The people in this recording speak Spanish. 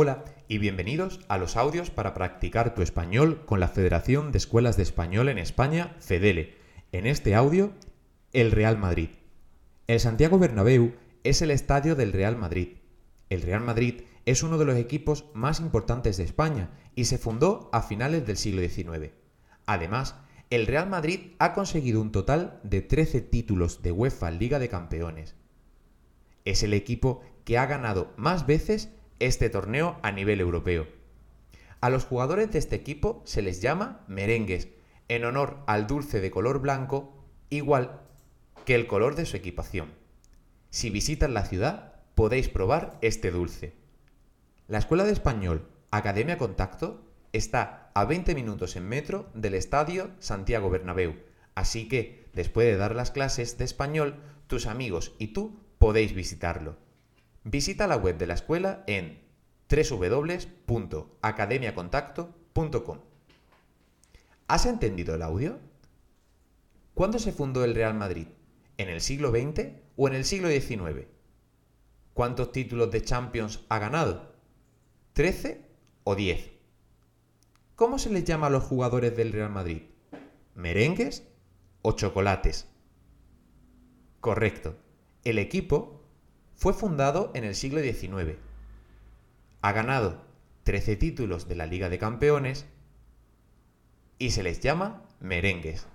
Hola y bienvenidos a los audios para practicar tu español con la Federación de Escuelas de Español en España, FEDELE. En este audio, el Real Madrid. El Santiago Bernabéu es el estadio del Real Madrid. El Real Madrid es uno de los equipos más importantes de España y se fundó a finales del siglo XIX. Además, el Real Madrid ha conseguido un total de 13 títulos de UEFA Liga de Campeones. Es el equipo que ha ganado más veces este torneo a nivel europeo. A los jugadores de este equipo se les llama merengues, en honor al dulce de color blanco, igual que el color de su equipación. Si visitan la ciudad, podéis probar este dulce. La Escuela de Español Academia Contacto está a 20 minutos en metro del Estadio Santiago Bernabéu, así que después de dar las clases de español, tus amigos y tú podéis visitarlo. Visita la web de la escuela en www.academiacontacto.com. ¿Has entendido el audio? ¿Cuándo se fundó el Real Madrid? ¿En el siglo XX o en el siglo XIX? ¿Cuántos títulos de Champions ha ganado? ¿13 o 10? ¿Cómo se les llama a los jugadores del Real Madrid? ¿Merengues o chocolates? Correcto. El equipo fue fundado en el siglo XIX. Ha ganado 13 títulos de la Liga de Campeones y se les llama merengues.